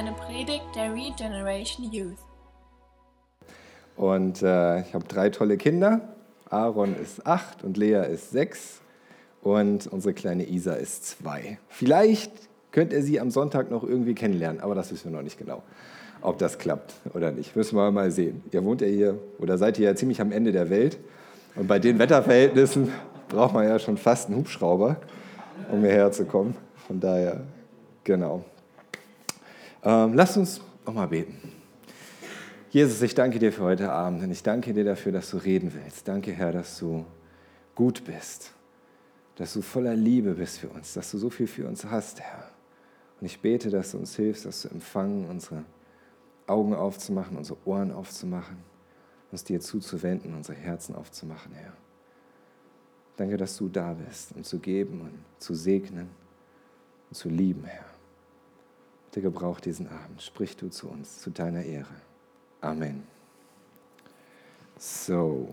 eine Predigt der Regeneration Youth. Und äh, ich habe drei tolle Kinder. Aaron ist acht und Lea ist sechs und unsere kleine Isa ist zwei. Vielleicht könnt ihr sie am Sonntag noch irgendwie kennenlernen, aber das wissen wir noch nicht genau, ob das klappt oder nicht. Müssen wir mal sehen. Ihr wohnt ja hier oder seid ihr ja ziemlich am Ende der Welt und bei den Wetterverhältnissen braucht man ja schon fast einen Hubschrauber, um hierher zu kommen. Von daher, genau. Ähm, lasst uns nochmal beten. Jesus, ich danke dir für heute Abend und ich danke dir dafür, dass du reden willst. Danke, Herr, dass du gut bist, dass du voller Liebe bist für uns, dass du so viel für uns hast, Herr. Und ich bete, dass du uns hilfst, dass du empfangen, unsere Augen aufzumachen, unsere Ohren aufzumachen, uns dir zuzuwenden, unsere Herzen aufzumachen, Herr. Danke, dass du da bist, um zu geben und zu segnen und zu lieben, Herr. Bitte gebrauch diesen Abend. Sprich du zu uns, zu deiner Ehre. Amen. So.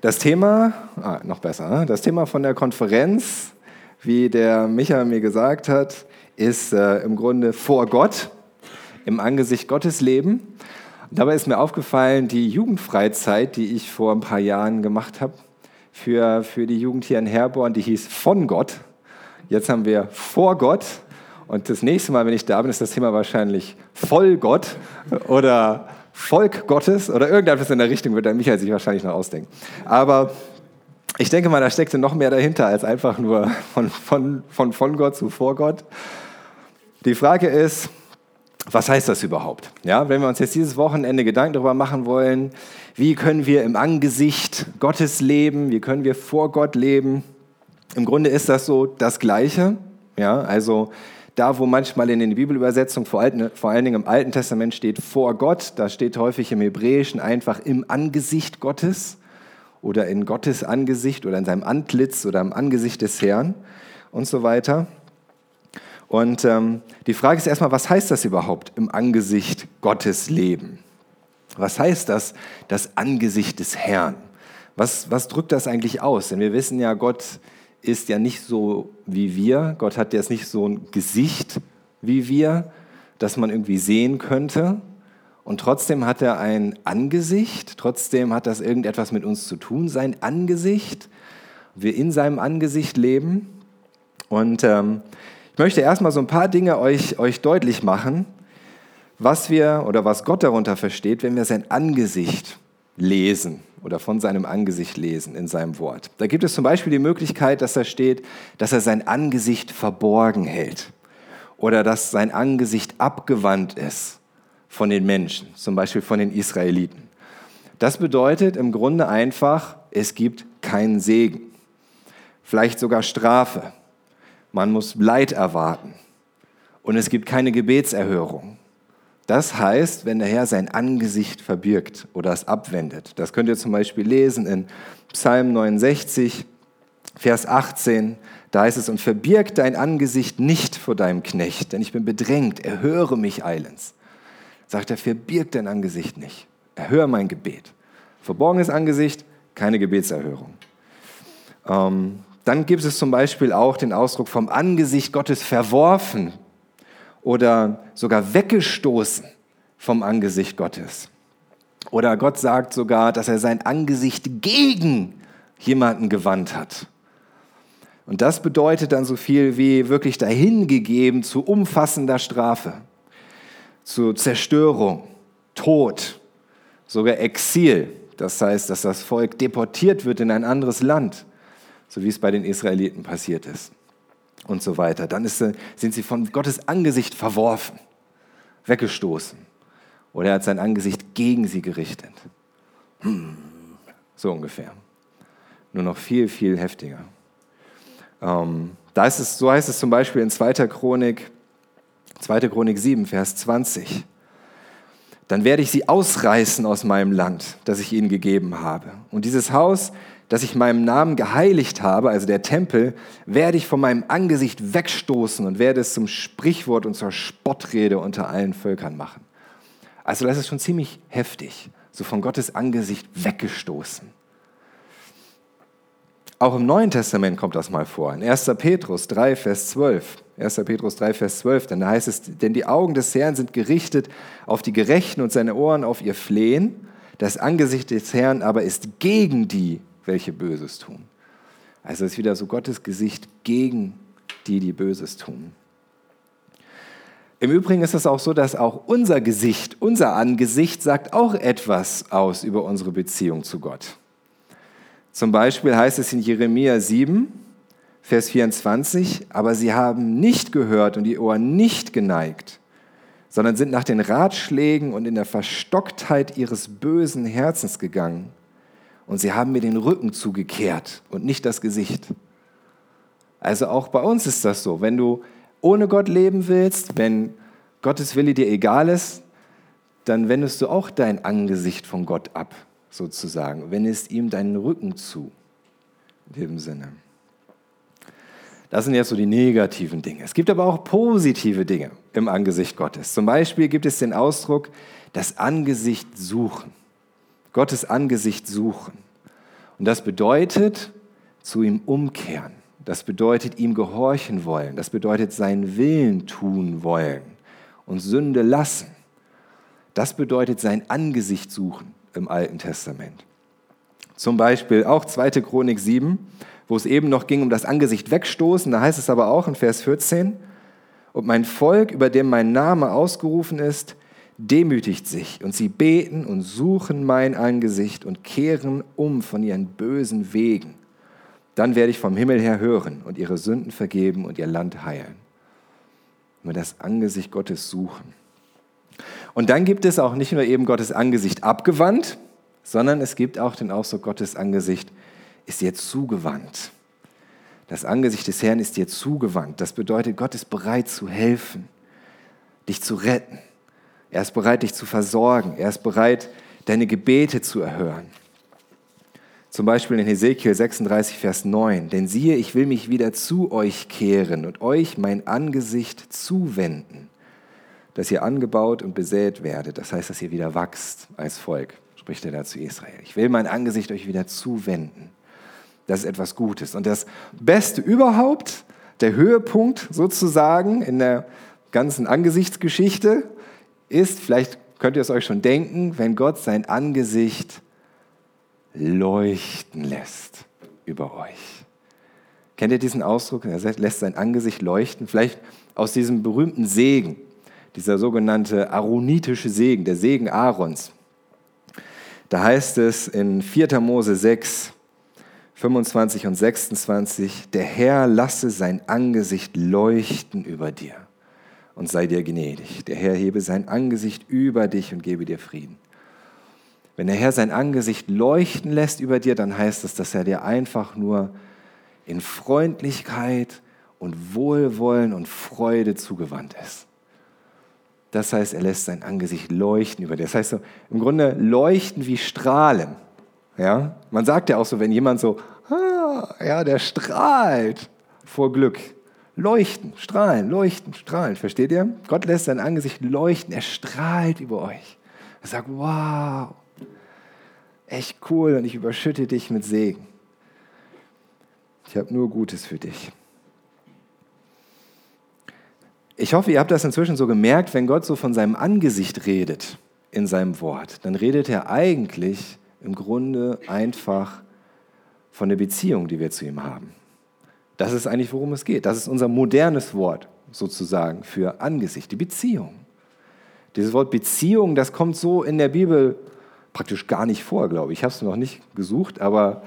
Das Thema, ah, noch besser, ne? das Thema von der Konferenz, wie der Micha mir gesagt hat, ist äh, im Grunde vor Gott, im Angesicht Gottes leben. Dabei ist mir aufgefallen, die Jugendfreizeit, die ich vor ein paar Jahren gemacht habe, für, für die Jugend hier in Herborn, die hieß von Gott. Jetzt haben wir vor Gott. Und das nächste Mal, wenn ich da bin, ist das Thema wahrscheinlich voll Gott oder Volk Gottes oder irgendetwas in der Richtung wird der Michael sich wahrscheinlich noch ausdenken. Aber ich denke mal, da steckte noch mehr dahinter als einfach nur von, von, von, von Gott zu vor Gott. Die Frage ist, was heißt das überhaupt? Ja, wenn wir uns jetzt dieses Wochenende Gedanken darüber machen wollen, wie können wir im Angesicht Gottes leben, wie können wir vor Gott leben, im Grunde ist das so das Gleiche. Ja, also da, wo manchmal in den Bibelübersetzungen, vor, vor allen Dingen im Alten Testament steht vor Gott, da steht häufig im Hebräischen einfach im Angesicht Gottes oder in Gottes Angesicht oder in seinem Antlitz oder im Angesicht des Herrn und so weiter. Und ähm, die Frage ist erstmal, was heißt das überhaupt im Angesicht Gottes leben? Was heißt das, das Angesicht des Herrn? Was, was drückt das eigentlich aus? Denn wir wissen ja, Gott ist ja nicht so wie wir. Gott hat jetzt nicht so ein Gesicht wie wir, das man irgendwie sehen könnte. Und trotzdem hat er ein Angesicht, trotzdem hat das irgendetwas mit uns zu tun, sein Angesicht. Wir in seinem Angesicht leben. Und ähm, ich möchte erstmal so ein paar Dinge euch, euch deutlich machen, was wir oder was Gott darunter versteht, wenn wir sein Angesicht lesen oder von seinem Angesicht lesen in seinem Wort. Da gibt es zum Beispiel die Möglichkeit, dass da steht, dass er sein Angesicht verborgen hält oder dass sein Angesicht abgewandt ist von den Menschen, zum Beispiel von den Israeliten. Das bedeutet im Grunde einfach, es gibt keinen Segen, vielleicht sogar Strafe. Man muss Leid erwarten und es gibt keine Gebetserhörung. Das heißt, wenn der Herr sein Angesicht verbirgt oder es abwendet. Das könnt ihr zum Beispiel lesen in Psalm 69, Vers 18. Da heißt es, und verbirg dein Angesicht nicht vor deinem Knecht, denn ich bin bedrängt, erhöre mich eilends. Sagt er, verbirg dein Angesicht nicht, erhöre mein Gebet. Verborgenes Angesicht, keine Gebetserhörung. Ähm, dann gibt es zum Beispiel auch den Ausdruck vom Angesicht Gottes verworfen oder sogar weggestoßen vom Angesicht Gottes. Oder Gott sagt sogar, dass er sein Angesicht gegen jemanden gewandt hat. Und das bedeutet dann so viel wie wirklich dahingegeben zu umfassender Strafe, zu Zerstörung, Tod, sogar Exil. Das heißt, dass das Volk deportiert wird in ein anderes Land, so wie es bei den Israeliten passiert ist und so weiter. Dann ist, sind sie von Gottes Angesicht verworfen, weggestoßen. Oder er hat sein Angesicht gegen sie gerichtet. Hm, so ungefähr. Nur noch viel, viel heftiger. Ähm, da ist es, so heißt es zum Beispiel in 2. Chronik, 2. Chronik 7, Vers 20. Dann werde ich sie ausreißen aus meinem Land, das ich ihnen gegeben habe. Und dieses Haus das ich meinem Namen geheiligt habe, also der Tempel, werde ich von meinem Angesicht wegstoßen und werde es zum Sprichwort und zur Spottrede unter allen Völkern machen. Also das ist schon ziemlich heftig, so von Gottes Angesicht weggestoßen. Auch im Neuen Testament kommt das mal vor. In 1. Petrus 3, Vers 12. 1. Petrus 3, Vers 12. Dann heißt es, denn die Augen des Herrn sind gerichtet auf die Gerechten und seine Ohren auf ihr Flehen. Das Angesicht des Herrn aber ist gegen die, welche Böses tun. Also ist wieder so Gottes Gesicht gegen die, die Böses tun. Im Übrigen ist es auch so, dass auch unser Gesicht, unser Angesicht sagt auch etwas aus über unsere Beziehung zu Gott. Zum Beispiel heißt es in Jeremia 7, Vers 24, aber sie haben nicht gehört und die Ohren nicht geneigt, sondern sind nach den Ratschlägen und in der Verstocktheit ihres bösen Herzens gegangen. Und sie haben mir den Rücken zugekehrt und nicht das Gesicht. Also auch bei uns ist das so. Wenn du ohne Gott leben willst, wenn Gottes Wille dir egal ist, dann wendest du auch dein Angesicht von Gott ab, sozusagen. Wendest ihm deinen Rücken zu, in dem Sinne. Das sind jetzt so die negativen Dinge. Es gibt aber auch positive Dinge im Angesicht Gottes. Zum Beispiel gibt es den Ausdruck, das Angesicht suchen. Gottes Angesicht suchen. Und das bedeutet, zu ihm umkehren. Das bedeutet, ihm gehorchen wollen. Das bedeutet, seinen Willen tun wollen und Sünde lassen. Das bedeutet, sein Angesicht suchen im Alten Testament. Zum Beispiel auch 2. Chronik 7, wo es eben noch ging um das Angesicht wegstoßen. Da heißt es aber auch in Vers 14, und mein Volk, über dem mein Name ausgerufen ist, demütigt sich und sie beten und suchen mein Angesicht und kehren um von ihren bösen Wegen. Dann werde ich vom Himmel her hören und ihre Sünden vergeben und ihr Land heilen. Wir das Angesicht Gottes suchen. Und dann gibt es auch nicht nur eben Gottes Angesicht abgewandt, sondern es gibt auch den Ausdruck Gottes Angesicht ist dir zugewandt. Das Angesicht des Herrn ist dir zugewandt. Das bedeutet, Gott ist bereit zu helfen, dich zu retten. Er ist bereit, dich zu versorgen. Er ist bereit, deine Gebete zu erhören. Zum Beispiel in Hesekiel 36, Vers 9. Denn siehe, ich will mich wieder zu euch kehren und euch mein Angesicht zuwenden, dass ihr angebaut und besät werdet. Das heißt, dass ihr wieder wachst als Volk, spricht er da zu Israel. Ich will mein Angesicht euch wieder zuwenden. Das ist etwas Gutes. Und das Beste überhaupt, der Höhepunkt sozusagen in der ganzen Angesichtsgeschichte ist, vielleicht könnt ihr es euch schon denken, wenn Gott sein Angesicht leuchten lässt über euch. Kennt ihr diesen Ausdruck? Er lässt sein Angesicht leuchten. Vielleicht aus diesem berühmten Segen, dieser sogenannte aaronitische Segen, der Segen Aarons. Da heißt es in 4. Mose 6, 25 und 26, der Herr lasse sein Angesicht leuchten über dir und sei dir gnädig. Der Herr hebe sein Angesicht über dich und gebe dir Frieden. Wenn der Herr sein Angesicht leuchten lässt über dir, dann heißt das, dass er dir einfach nur in Freundlichkeit und Wohlwollen und Freude zugewandt ist. Das heißt, er lässt sein Angesicht leuchten über dir. Das heißt so, im Grunde leuchten wie Strahlen. Ja? Man sagt ja auch so, wenn jemand so, ah, ja, der strahlt vor Glück. Leuchten, strahlen, leuchten, strahlen. Versteht ihr? Gott lässt sein Angesicht leuchten. Er strahlt über euch. Er sagt, wow, echt cool und ich überschütte dich mit Segen. Ich habe nur Gutes für dich. Ich hoffe, ihr habt das inzwischen so gemerkt, wenn Gott so von seinem Angesicht redet in seinem Wort, dann redet er eigentlich im Grunde einfach von der Beziehung, die wir zu ihm haben. Das ist eigentlich, worum es geht. Das ist unser modernes Wort sozusagen für Angesicht, die Beziehung. Dieses Wort Beziehung, das kommt so in der Bibel praktisch gar nicht vor, glaube ich. Ich habe es noch nicht gesucht, aber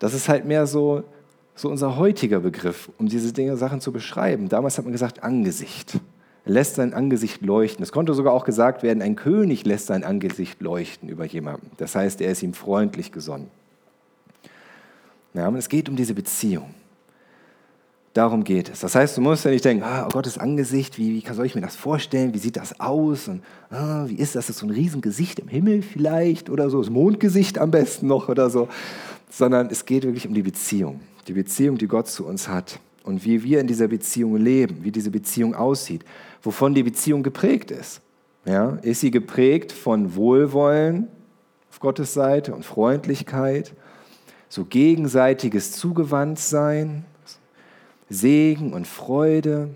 das ist halt mehr so, so unser heutiger Begriff, um diese Dinge, Sachen zu beschreiben. Damals hat man gesagt Angesicht. Lässt sein Angesicht leuchten. Es konnte sogar auch gesagt werden, ein König lässt sein Angesicht leuchten über jemanden. Das heißt, er ist ihm freundlich gesonnen. Ja, es geht um diese Beziehung. Darum geht es. Das heißt, du musst ja nicht denken, ah, oh Gottes Angesicht, wie, wie soll ich mir das vorstellen? Wie sieht das aus? Und ah, wie ist das? Ist so ein Riesengesicht im Himmel vielleicht oder so? Das Mondgesicht am besten noch oder so. Sondern es geht wirklich um die Beziehung. Die Beziehung, die Gott zu uns hat. Und wie wir in dieser Beziehung leben, wie diese Beziehung aussieht. Wovon die Beziehung geprägt ist. Ja, ist sie geprägt von Wohlwollen auf Gottes Seite und Freundlichkeit? So gegenseitiges Zugewandtsein, Segen und Freude,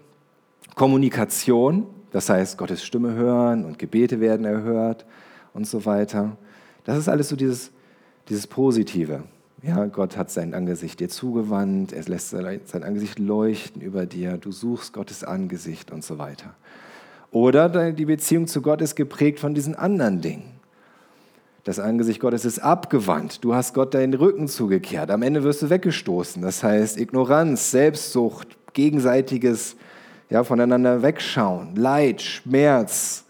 Kommunikation, das heißt Gottes Stimme hören und Gebete werden erhört und so weiter. Das ist alles so dieses, dieses Positive. Ja, Gott hat sein Angesicht dir zugewandt, er lässt sein Angesicht leuchten über dir, du suchst Gottes Angesicht und so weiter. Oder die Beziehung zu Gott ist geprägt von diesen anderen Dingen. Das Angesicht Gottes ist abgewandt. Du hast Gott deinen Rücken zugekehrt. Am Ende wirst du weggestoßen. Das heißt Ignoranz, Selbstsucht, gegenseitiges ja, voneinander wegschauen, Leid, Schmerz,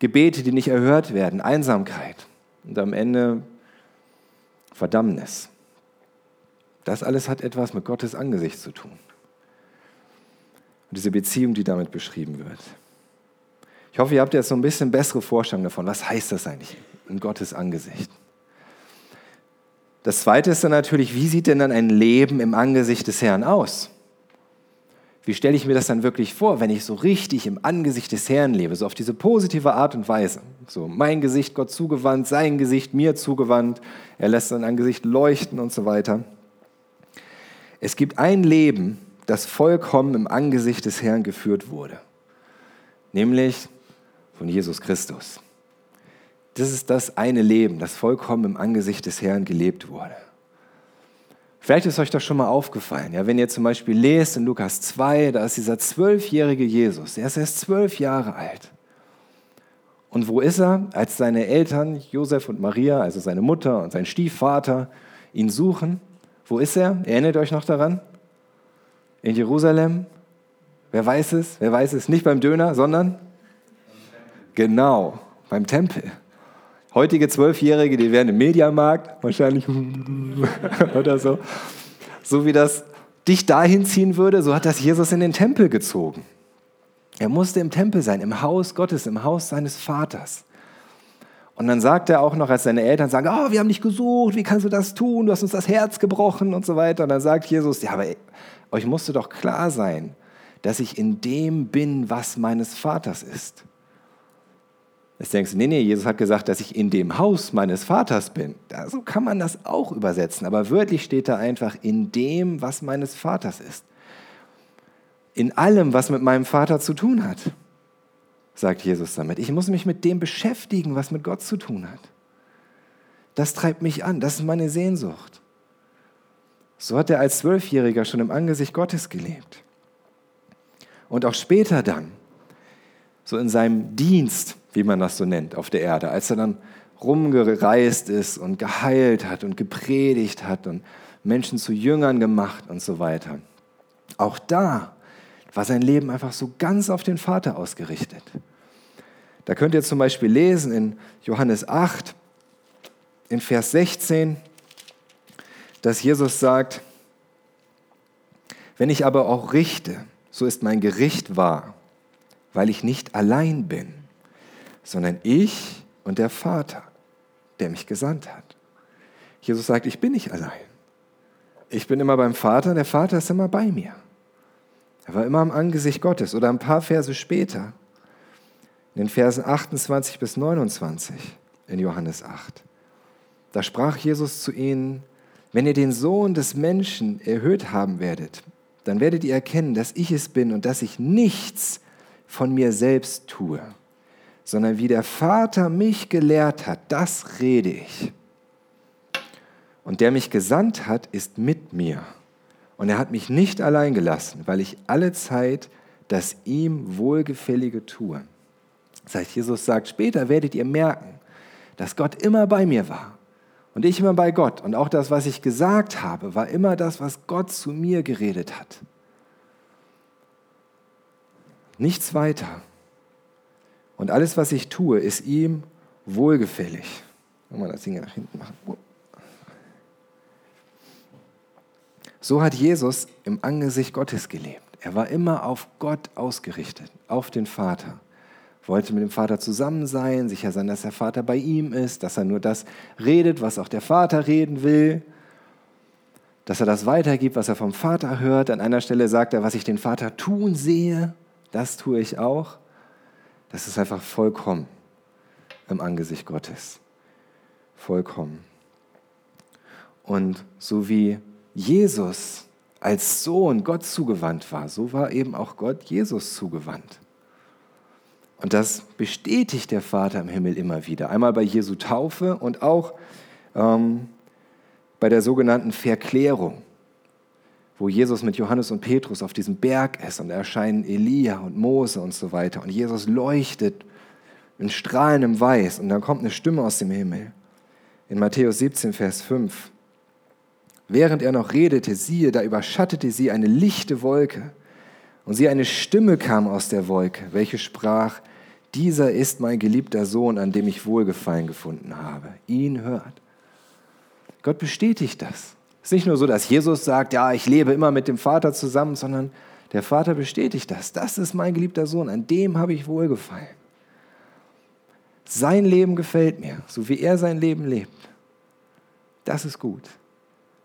Gebete, die nicht erhört werden, Einsamkeit und am Ende Verdammnis. Das alles hat etwas mit Gottes Angesicht zu tun. Und diese Beziehung, die damit beschrieben wird. Ich hoffe, ihr habt jetzt so ein bisschen bessere Vorstellung davon. Was heißt das eigentlich in Gottes Angesicht? Das zweite ist dann natürlich, wie sieht denn dann ein Leben im Angesicht des Herrn aus? Wie stelle ich mir das dann wirklich vor, wenn ich so richtig im Angesicht des Herrn lebe, so auf diese positive Art und Weise? So mein Gesicht Gott zugewandt, sein Gesicht mir zugewandt, er lässt sein Angesicht leuchten und so weiter. Es gibt ein Leben, das vollkommen im Angesicht des Herrn geführt wurde, nämlich von Jesus Christus. Das ist das eine Leben, das vollkommen im Angesicht des Herrn gelebt wurde. Vielleicht ist euch das schon mal aufgefallen. Ja, wenn ihr zum Beispiel lest in Lukas 2, da ist dieser zwölfjährige Jesus, der ist erst zwölf Jahre alt. Und wo ist er, als seine Eltern, Josef und Maria, also seine Mutter und sein Stiefvater, ihn suchen? Wo ist er? Erinnert euch noch daran? In Jerusalem? Wer weiß es? Wer weiß es? Nicht beim Döner, sondern? Genau, beim Tempel. Heutige Zwölfjährige, die wären im Mediamarkt, wahrscheinlich oder so. So wie das dich dahin ziehen würde, so hat das Jesus in den Tempel gezogen. Er musste im Tempel sein, im Haus Gottes, im Haus seines Vaters. Und dann sagt er auch noch, als seine Eltern sagen, oh, wir haben dich gesucht, wie kannst du das tun, du hast uns das Herz gebrochen und so weiter. Und dann sagt Jesus, ja, aber euch musste doch klar sein, dass ich in dem bin, was meines Vaters ist. Jetzt denkst du, nee, nee, Jesus hat gesagt, dass ich in dem Haus meines Vaters bin. So kann man das auch übersetzen, aber wörtlich steht da einfach in dem, was meines Vaters ist. In allem, was mit meinem Vater zu tun hat, sagt Jesus damit. Ich muss mich mit dem beschäftigen, was mit Gott zu tun hat. Das treibt mich an, das ist meine Sehnsucht. So hat er als Zwölfjähriger schon im Angesicht Gottes gelebt. Und auch später dann, so in seinem Dienst, wie man das so nennt, auf der Erde, als er dann rumgereist ist und geheilt hat und gepredigt hat und Menschen zu Jüngern gemacht und so weiter. Auch da war sein Leben einfach so ganz auf den Vater ausgerichtet. Da könnt ihr zum Beispiel lesen in Johannes 8, in Vers 16, dass Jesus sagt, wenn ich aber auch richte, so ist mein Gericht wahr, weil ich nicht allein bin sondern ich und der Vater, der mich gesandt hat. Jesus sagt, ich bin nicht allein. Ich bin immer beim Vater, der Vater ist immer bei mir. Er war immer am Angesicht Gottes. Oder ein paar Verse später, in den Versen 28 bis 29 in Johannes 8, da sprach Jesus zu ihnen, wenn ihr den Sohn des Menschen erhöht haben werdet, dann werdet ihr erkennen, dass ich es bin und dass ich nichts von mir selbst tue sondern wie der Vater mich gelehrt hat, das rede ich. Und der mich gesandt hat, ist mit mir. Und er hat mich nicht allein gelassen, weil ich alle Zeit das ihm Wohlgefällige tue. Das heißt, Jesus sagt, später werdet ihr merken, dass Gott immer bei mir war und ich immer bei Gott. Und auch das, was ich gesagt habe, war immer das, was Gott zu mir geredet hat. Nichts weiter. Und alles, was ich tue, ist ihm wohlgefällig. Mal das Ding nach hinten machen. So hat Jesus im Angesicht Gottes gelebt. Er war immer auf Gott ausgerichtet, auf den Vater. Wollte mit dem Vater zusammen sein, sicher sein, dass der Vater bei ihm ist, dass er nur das redet, was auch der Vater reden will, dass er das weitergibt, was er vom Vater hört. An einer Stelle sagt er, was ich den Vater tun sehe, das tue ich auch. Das ist einfach vollkommen im Angesicht Gottes. Vollkommen. Und so wie Jesus als Sohn Gott zugewandt war, so war eben auch Gott Jesus zugewandt. Und das bestätigt der Vater im Himmel immer wieder. Einmal bei Jesu Taufe und auch ähm, bei der sogenannten Verklärung, wo Jesus mit Johannes und Petrus auf diesem Berg ist und da erscheinen Elia und Mose und so weiter. Und Jesus leuchtet in strahlendem Weiß und dann kommt eine Stimme aus dem Himmel. In Matthäus 17, Vers 5. Während er noch redete, siehe, da überschattete sie eine lichte Wolke. Und sie eine Stimme kam aus der Wolke, welche sprach, dieser ist mein geliebter Sohn, an dem ich Wohlgefallen gefunden habe. Ihn hört. Gott bestätigt das. Es ist nicht nur so, dass Jesus sagt, ja, ich lebe immer mit dem Vater zusammen, sondern der Vater bestätigt das. Das ist mein geliebter Sohn, an dem habe ich Wohlgefallen. Sein Leben gefällt mir, so wie er sein Leben lebt. Das ist gut.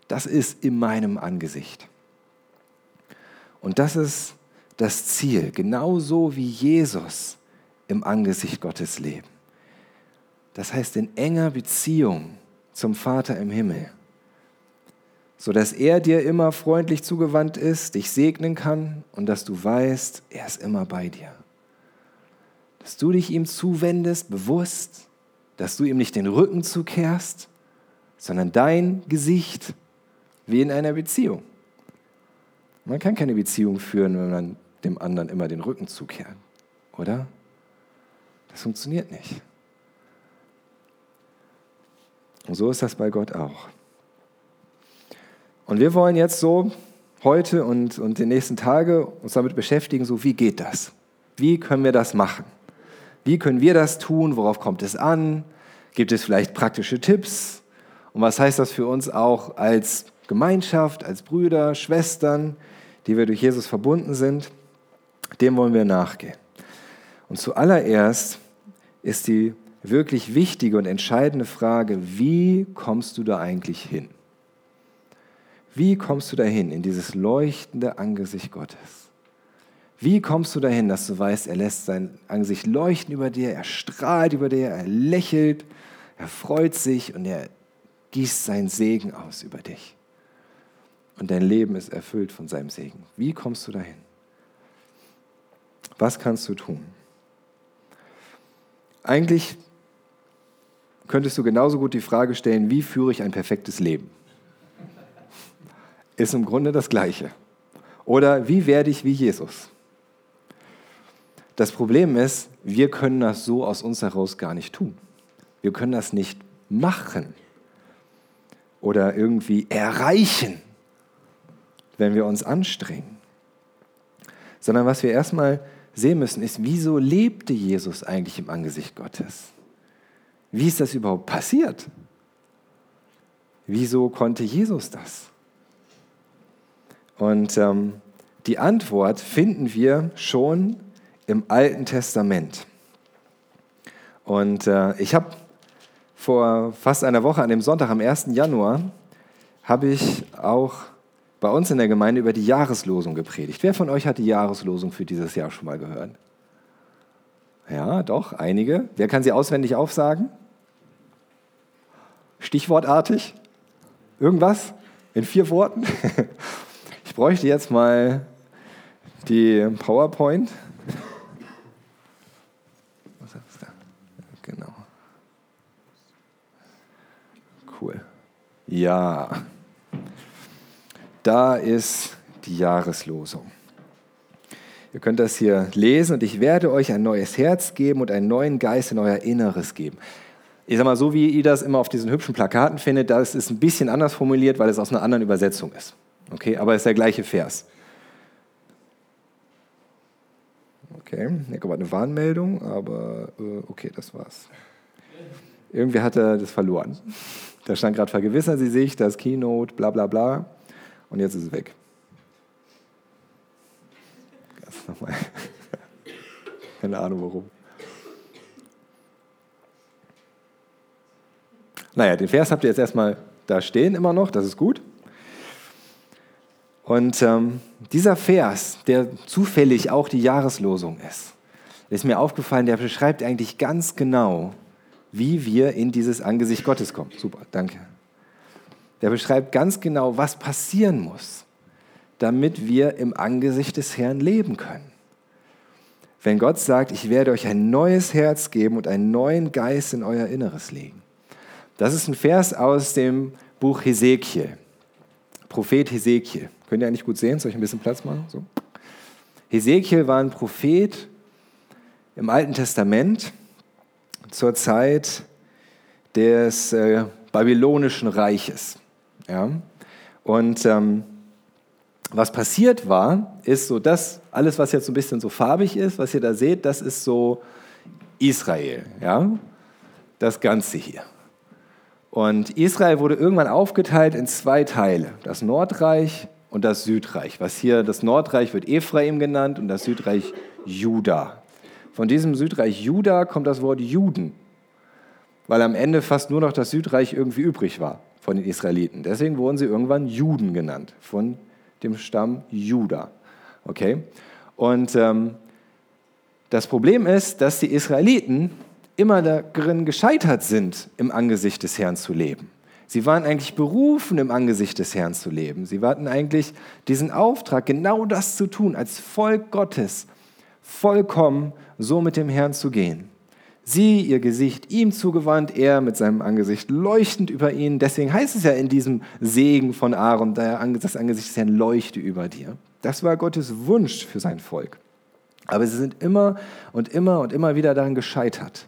Das ist in meinem Angesicht. Und das ist das Ziel, genauso wie Jesus im Angesicht Gottes leben. Das heißt in enger Beziehung zum Vater im Himmel, sodass er dir immer freundlich zugewandt ist, dich segnen kann und dass du weißt, er ist immer bei dir. Dass du dich ihm zuwendest, bewusst, dass du ihm nicht den Rücken zukehrst, sondern dein Gesicht wie in einer Beziehung. Man kann keine Beziehung führen, wenn man dem anderen immer den Rücken zukehrt, oder? Das funktioniert nicht. Und so ist das bei Gott auch. Und wir wollen jetzt so heute und, und die nächsten Tage uns damit beschäftigen, so wie geht das? Wie können wir das machen? Wie können wir das tun? Worauf kommt es an? Gibt es vielleicht praktische Tipps? Und was heißt das für uns auch als Gemeinschaft, als Brüder, Schwestern, die wir durch Jesus verbunden sind? Dem wollen wir nachgehen. Und zuallererst ist die wirklich wichtige und entscheidende Frage, wie kommst du da eigentlich hin? Wie kommst du dahin in dieses leuchtende Angesicht Gottes? Wie kommst du dahin, dass du weißt, er lässt sein Angesicht leuchten über dir, er strahlt über dir, er lächelt, er freut sich und er gießt seinen Segen aus über dich. Und dein Leben ist erfüllt von seinem Segen. Wie kommst du dahin? Was kannst du tun? Eigentlich könntest du genauso gut die Frage stellen, wie führe ich ein perfektes Leben? Ist im Grunde das Gleiche. Oder wie werde ich wie Jesus? Das Problem ist, wir können das so aus uns heraus gar nicht tun. Wir können das nicht machen oder irgendwie erreichen, wenn wir uns anstrengen. Sondern was wir erstmal sehen müssen, ist, wieso lebte Jesus eigentlich im Angesicht Gottes? Wie ist das überhaupt passiert? Wieso konnte Jesus das? Und ähm, die Antwort finden wir schon im Alten Testament. Und äh, ich habe vor fast einer Woche, an dem Sonntag, am 1. Januar, habe ich auch bei uns in der Gemeinde über die Jahreslosung gepredigt. Wer von euch hat die Jahreslosung für dieses Jahr schon mal gehört? Ja, doch, einige. Wer kann sie auswendig aufsagen? Stichwortartig? Irgendwas? In vier Worten? Ich bräuchte jetzt mal die PowerPoint. Was ist da? Genau. Cool. Ja. Da ist die Jahreslosung. Ihr könnt das hier lesen und ich werde euch ein neues Herz geben und einen neuen Geist in euer Inneres geben. Ich sag mal, so wie ihr das immer auf diesen hübschen Plakaten findet, das ist ein bisschen anders formuliert, weil es aus einer anderen Übersetzung ist. Okay, aber es ist der gleiche Vers. Okay, hier kommt eine Warnmeldung, aber äh, okay, das war's. Irgendwie hat er das verloren. Da stand gerade, vergewissern Sie sich, das Keynote, bla bla bla. Und jetzt ist es weg. Ganz nochmal. Keine Ahnung warum. Naja, den Vers habt ihr jetzt erstmal da stehen immer noch, das ist gut. Und ähm, dieser Vers, der zufällig auch die Jahreslosung ist, ist mir aufgefallen, der beschreibt eigentlich ganz genau, wie wir in dieses Angesicht Gottes kommen. Super, danke. Der beschreibt ganz genau, was passieren muss, damit wir im Angesicht des Herrn leben können. Wenn Gott sagt, ich werde euch ein neues Herz geben und einen neuen Geist in euer Inneres legen. Das ist ein Vers aus dem Buch Hesekiel. Prophet Hesekiel. Könnt ihr eigentlich gut sehen? Soll ich ein bisschen Platz machen? So. Hesekiel war ein Prophet im Alten Testament zur Zeit des äh, babylonischen Reiches. Ja? Und ähm, was passiert war, ist so, dass alles, was jetzt so ein bisschen so farbig ist, was ihr da seht, das ist so Israel. Ja? Das Ganze hier. Und Israel wurde irgendwann aufgeteilt in zwei Teile, das Nordreich und das Südreich. Was hier, das Nordreich wird Ephraim genannt und das Südreich Juda. Von diesem Südreich Juda kommt das Wort Juden, weil am Ende fast nur noch das Südreich irgendwie übrig war von den Israeliten. Deswegen wurden sie irgendwann Juden genannt, von dem Stamm Juda. Okay? Und ähm, das Problem ist, dass die Israeliten immer darin gescheitert sind, im Angesicht des Herrn zu leben. Sie waren eigentlich berufen, im Angesicht des Herrn zu leben. Sie hatten eigentlich diesen Auftrag, genau das zu tun, als Volk Gottes, vollkommen so mit dem Herrn zu gehen. Sie, ihr Gesicht ihm zugewandt, er mit seinem Angesicht leuchtend über ihnen. Deswegen heißt es ja in diesem Segen von Aaron, das Angesicht des Herrn leuchte über dir. Das war Gottes Wunsch für sein Volk. Aber sie sind immer und immer und immer wieder daran gescheitert.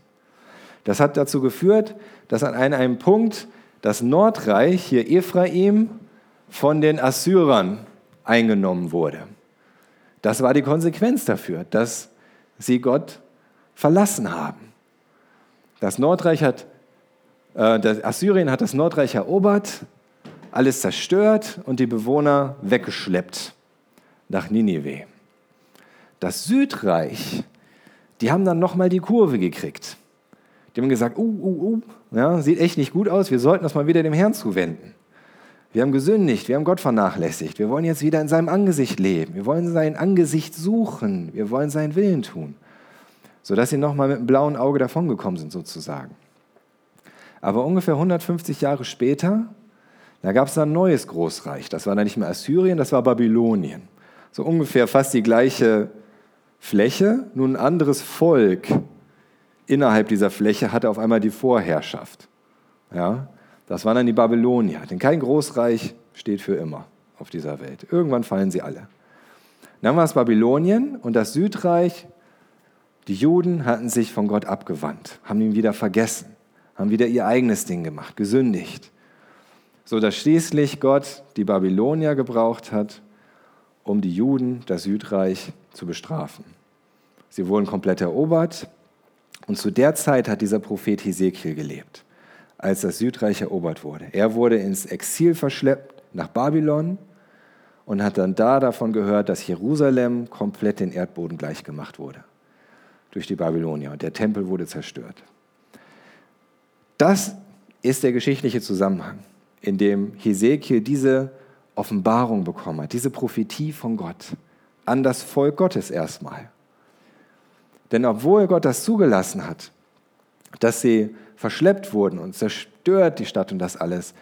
Das hat dazu geführt, dass an einem Punkt das Nordreich, hier Ephraim, von den Assyrern eingenommen wurde. Das war die Konsequenz dafür, dass sie Gott verlassen haben. Das Nordreich hat, äh, Assyrien hat das Nordreich erobert, alles zerstört und die Bewohner weggeschleppt nach Ninive. Das Südreich, die haben dann nochmal die Kurve gekriegt. Die haben gesagt, uh, uh, uh, ja, sieht echt nicht gut aus, wir sollten das mal wieder dem Herrn zuwenden. Wir haben gesündigt, wir haben Gott vernachlässigt, wir wollen jetzt wieder in seinem Angesicht leben, wir wollen sein Angesicht suchen, wir wollen seinen Willen tun, sodass sie nochmal mit einem blauen Auge davongekommen sind sozusagen. Aber ungefähr 150 Jahre später, da gab es ein neues Großreich, das war dann nicht mehr Assyrien, das war Babylonien. So ungefähr fast die gleiche Fläche, nun ein anderes Volk, innerhalb dieser Fläche hatte auf einmal die Vorherrschaft. Ja, das waren dann die Babylonier. Denn kein Großreich steht für immer auf dieser Welt. Irgendwann fallen sie alle. Dann war es Babylonien und das Südreich. Die Juden hatten sich von Gott abgewandt, haben ihn wieder vergessen, haben wieder ihr eigenes Ding gemacht, gesündigt. So dass schließlich Gott die Babylonier gebraucht hat, um die Juden, das Südreich, zu bestrafen. Sie wurden komplett erobert, und zu der Zeit hat dieser Prophet Hesekiel gelebt, als das Südreich erobert wurde. Er wurde ins Exil verschleppt nach Babylon und hat dann da davon gehört, dass Jerusalem komplett den Erdboden gleichgemacht wurde durch die Babylonier und der Tempel wurde zerstört. Das ist der geschichtliche Zusammenhang, in dem Hesekiel diese Offenbarung bekommen hat, diese Prophetie von Gott an das Volk Gottes erstmal. Denn obwohl Gott das zugelassen hat, dass sie verschleppt wurden und zerstört die Stadt und das alles,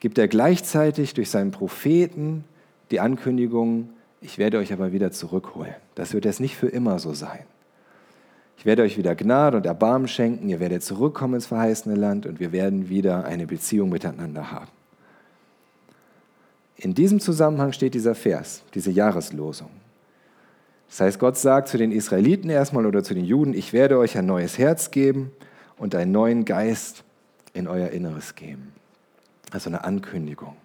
gibt er gleichzeitig durch seinen Propheten die Ankündigung, ich werde euch aber wieder zurückholen. Das wird jetzt nicht für immer so sein. Ich werde euch wieder Gnade und Erbarmen schenken, ihr werdet zurückkommen ins verheißene Land und wir werden wieder eine Beziehung miteinander haben. In diesem Zusammenhang steht dieser Vers, diese Jahreslosung. Das heißt, Gott sagt zu den Israeliten erstmal oder zu den Juden, ich werde euch ein neues Herz geben und einen neuen Geist in euer Inneres geben. Also eine Ankündigung.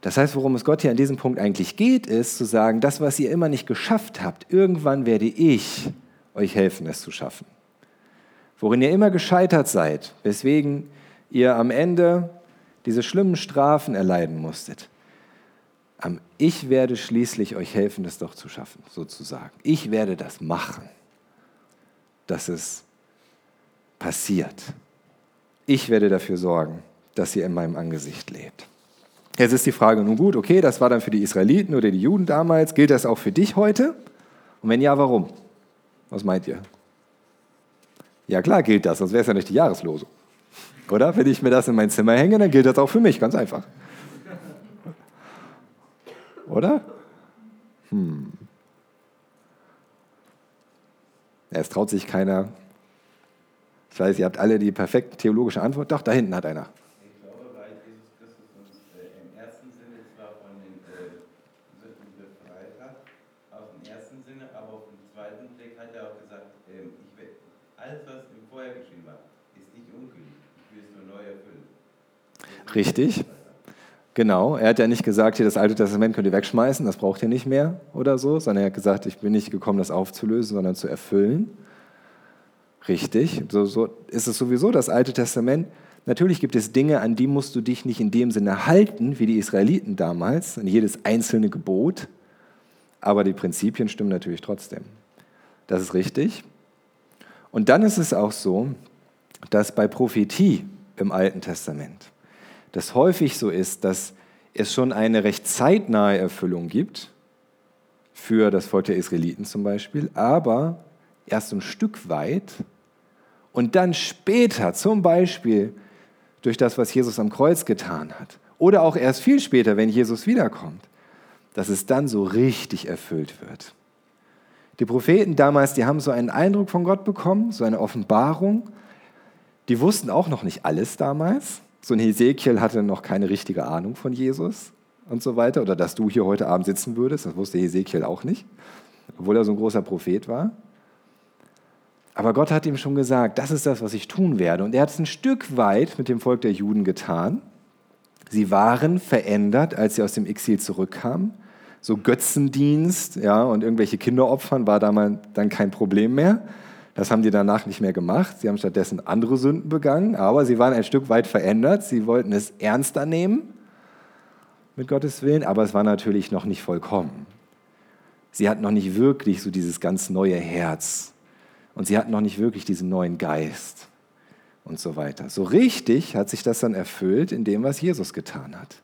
Das heißt, worum es Gott hier an diesem Punkt eigentlich geht, ist zu sagen, das, was ihr immer nicht geschafft habt, irgendwann werde ich euch helfen, es zu schaffen. Worin ihr immer gescheitert seid, weswegen ihr am Ende diese schlimmen Strafen erleiden musstet, ich werde schließlich euch helfen, das doch zu schaffen, sozusagen. Ich werde das machen, dass es passiert. Ich werde dafür sorgen, dass ihr in meinem Angesicht lebt. Jetzt ist die Frage, nun gut, okay, das war dann für die Israeliten oder die Juden damals. Gilt das auch für dich heute? Und wenn ja, warum? Was meint ihr? Ja klar gilt das, sonst wäre es ja nicht die Jahreslosung. Oder? Wenn ich mir das in mein Zimmer hänge, dann gilt das auch für mich, ganz einfach. Oder? Hm. Es traut sich keiner. Ich weiß, ihr habt alle die perfekte theologische Antwort. Doch, da hinten hat einer. Ich glaube, weil Jesus Christus uns im ersten Sinne zwar von den Sünden befreit hat, auf den ersten Sinne, aber auf den zweiten Blick hat auch gesagt, ich will, alles, was im Vorher geschehen war, ist nicht ungültig. Ich will es nur neu erfüllen. Richtig. Genau, er hat ja nicht gesagt, hier das Alte Testament könnt ihr wegschmeißen, das braucht ihr nicht mehr oder so, sondern er hat gesagt, ich bin nicht gekommen, das aufzulösen, sondern zu erfüllen. Richtig, so, so ist es sowieso das Alte Testament. Natürlich gibt es Dinge, an die musst du dich nicht in dem Sinne halten, wie die Israeliten damals, an jedes einzelne Gebot, aber die Prinzipien stimmen natürlich trotzdem. Das ist richtig. Und dann ist es auch so, dass bei Prophetie im Alten Testament, das häufig so ist, dass es schon eine recht zeitnahe Erfüllung gibt, für das Volk der Israeliten zum Beispiel, aber erst ein Stück weit und dann später, zum Beispiel durch das, was Jesus am Kreuz getan hat, oder auch erst viel später, wenn Jesus wiederkommt, dass es dann so richtig erfüllt wird. Die Propheten damals, die haben so einen Eindruck von Gott bekommen, so eine Offenbarung. Die wussten auch noch nicht alles damals. So ein Hesekiel hatte noch keine richtige Ahnung von Jesus und so weiter. Oder dass du hier heute Abend sitzen würdest, das wusste Hesekiel auch nicht, obwohl er so ein großer Prophet war. Aber Gott hat ihm schon gesagt, das ist das, was ich tun werde. Und er hat es ein Stück weit mit dem Volk der Juden getan. Sie waren verändert, als sie aus dem Exil zurückkamen. So Götzendienst ja, und irgendwelche Kinderopfern war damals dann kein Problem mehr. Das haben die danach nicht mehr gemacht. Sie haben stattdessen andere Sünden begangen, aber sie waren ein Stück weit verändert. Sie wollten es ernster nehmen, mit Gottes Willen, aber es war natürlich noch nicht vollkommen. Sie hatten noch nicht wirklich so dieses ganz neue Herz, und sie hatten noch nicht wirklich diesen neuen Geist und so weiter. So richtig hat sich das dann erfüllt in dem, was Jesus getan hat.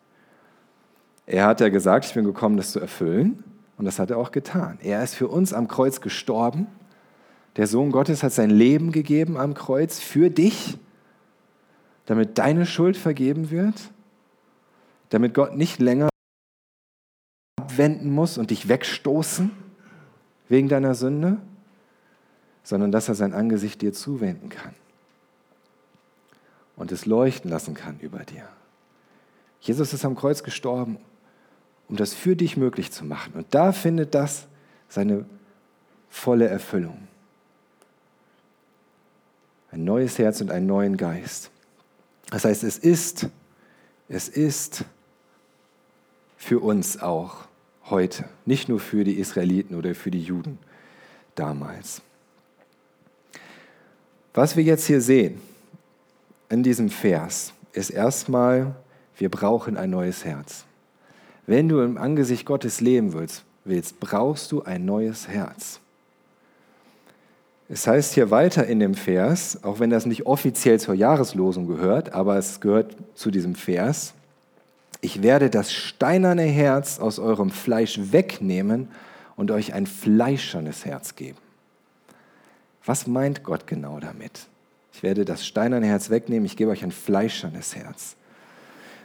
Er hat ja gesagt, ich bin gekommen, das zu erfüllen. Und das hat er auch getan. Er ist für uns am Kreuz gestorben. Der Sohn Gottes hat sein Leben gegeben am Kreuz für dich, damit deine Schuld vergeben wird, damit Gott nicht länger abwenden muss und dich wegstoßen wegen deiner Sünde, sondern dass er sein Angesicht dir zuwenden kann und es leuchten lassen kann über dir. Jesus ist am Kreuz gestorben, um das für dich möglich zu machen. Und da findet das seine volle Erfüllung. Ein neues Herz und einen neuen Geist. Das heißt, es ist, es ist für uns auch heute, nicht nur für die Israeliten oder für die Juden damals. Was wir jetzt hier sehen in diesem Vers ist erstmal, wir brauchen ein neues Herz. Wenn du im Angesicht Gottes leben willst, willst brauchst du ein neues Herz. Es heißt hier weiter in dem Vers, auch wenn das nicht offiziell zur Jahreslosung gehört, aber es gehört zu diesem Vers, ich werde das steinerne Herz aus eurem Fleisch wegnehmen und euch ein fleischernes Herz geben. Was meint Gott genau damit? Ich werde das steinerne Herz wegnehmen, ich gebe euch ein fleischernes Herz.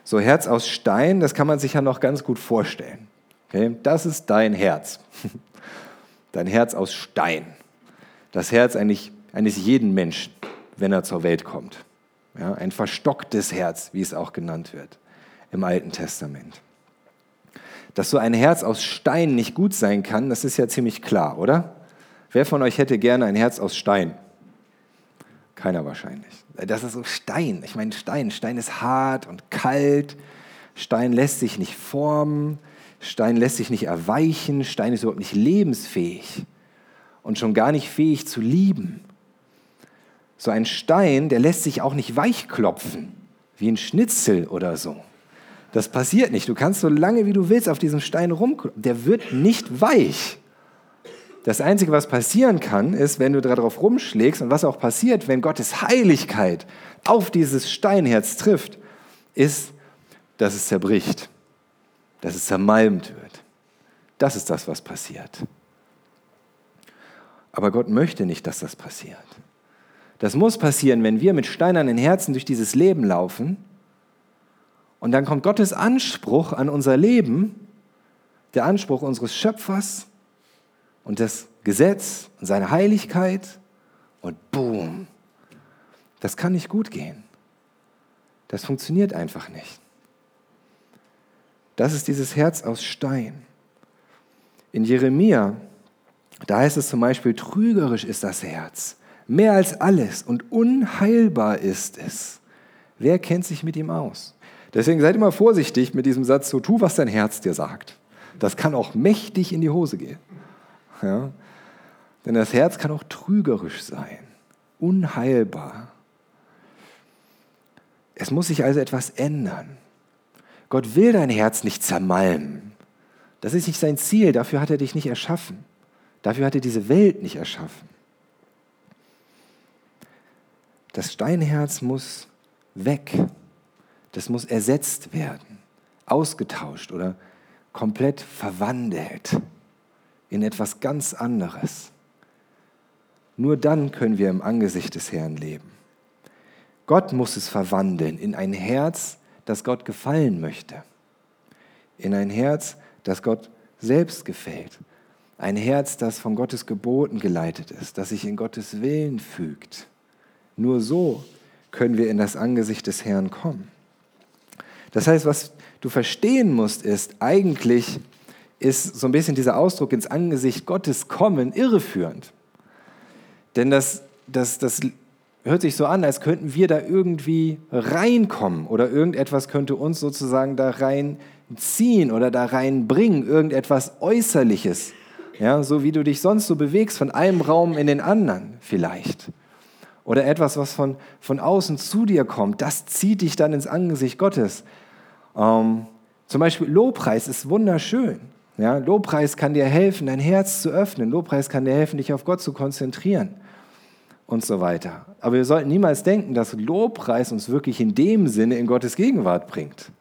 So Herz aus Stein, das kann man sich ja noch ganz gut vorstellen. Okay? Das ist dein Herz. Dein Herz aus Stein. Das Herz eigentlich, eines jeden Menschen, wenn er zur Welt kommt. Ja, ein verstocktes Herz, wie es auch genannt wird im Alten Testament. Dass so ein Herz aus Stein nicht gut sein kann, das ist ja ziemlich klar, oder? Wer von euch hätte gerne ein Herz aus Stein? Keiner wahrscheinlich. Das ist so Stein. Ich meine, Stein. Stein ist hart und kalt. Stein lässt sich nicht formen. Stein lässt sich nicht erweichen. Stein ist überhaupt nicht lebensfähig und schon gar nicht fähig zu lieben. So ein Stein, der lässt sich auch nicht weichklopfen, wie ein Schnitzel oder so. Das passiert nicht. Du kannst so lange wie du willst auf diesem Stein rumklopfen. Der wird nicht weich. Das Einzige, was passieren kann, ist, wenn du darauf rumschlägst und was auch passiert, wenn Gottes Heiligkeit auf dieses Steinherz trifft, ist, dass es zerbricht, dass es zermalmt wird. Das ist das, was passiert. Aber Gott möchte nicht, dass das passiert. Das muss passieren, wenn wir mit steinernen Herzen durch dieses Leben laufen und dann kommt Gottes Anspruch an unser Leben der Anspruch unseres Schöpfers und das Gesetz und seine Heiligkeit und boom, das kann nicht gut gehen. Das funktioniert einfach nicht. Das ist dieses Herz aus Stein. In Jeremia, da heißt es zum Beispiel, trügerisch ist das Herz, mehr als alles und unheilbar ist es. Wer kennt sich mit ihm aus? Deswegen seid immer vorsichtig mit diesem Satz, so tu, was dein Herz dir sagt. Das kann auch mächtig in die Hose gehen. Ja? Denn das Herz kann auch trügerisch sein, unheilbar. Es muss sich also etwas ändern. Gott will dein Herz nicht zermalmen. Das ist nicht sein Ziel, dafür hat er dich nicht erschaffen. Dafür hat er diese Welt nicht erschaffen. Das Steinherz muss weg. Das muss ersetzt werden, ausgetauscht oder komplett verwandelt in etwas ganz anderes. Nur dann können wir im Angesicht des Herrn leben. Gott muss es verwandeln in ein Herz, das Gott gefallen möchte. In ein Herz, das Gott selbst gefällt. Ein Herz, das von Gottes Geboten geleitet ist, das sich in Gottes Willen fügt. Nur so können wir in das Angesicht des Herrn kommen. Das heißt, was du verstehen musst, ist, eigentlich ist so ein bisschen dieser Ausdruck ins Angesicht Gottes kommen irreführend. Denn das, das, das hört sich so an, als könnten wir da irgendwie reinkommen oder irgendetwas könnte uns sozusagen da reinziehen oder da reinbringen, irgendetwas Äußerliches. Ja, so wie du dich sonst so bewegst, von einem Raum in den anderen vielleicht. Oder etwas, was von, von außen zu dir kommt, das zieht dich dann ins Angesicht Gottes. Ähm, zum Beispiel Lobpreis ist wunderschön. Ja, Lobpreis kann dir helfen, dein Herz zu öffnen. Lobpreis kann dir helfen, dich auf Gott zu konzentrieren und so weiter. Aber wir sollten niemals denken, dass Lobpreis uns wirklich in dem Sinne in Gottes Gegenwart bringt.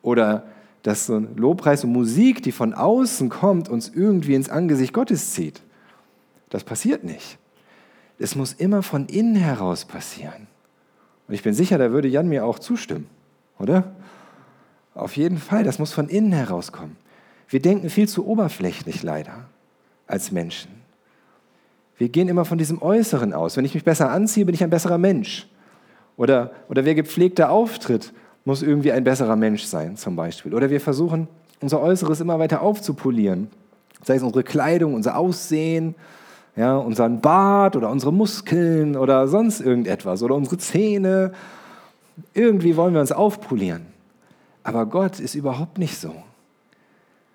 Oder dass so ein Lobpreis und Musik, die von außen kommt, uns irgendwie ins Angesicht Gottes zieht. Das passiert nicht. Es muss immer von innen heraus passieren. Und ich bin sicher, da würde Jan mir auch zustimmen, oder? Auf jeden Fall, das muss von innen herauskommen. Wir denken viel zu oberflächlich leider als Menschen. Wir gehen immer von diesem Äußeren aus. Wenn ich mich besser anziehe, bin ich ein besserer Mensch. Oder, oder wer gepflegter auftritt, muss irgendwie ein besserer Mensch sein, zum Beispiel. Oder wir versuchen, unser Äußeres immer weiter aufzupolieren. Sei es unsere Kleidung, unser Aussehen, ja, unseren Bart oder unsere Muskeln oder sonst irgendetwas oder unsere Zähne. Irgendwie wollen wir uns aufpolieren. Aber Gott ist überhaupt nicht so.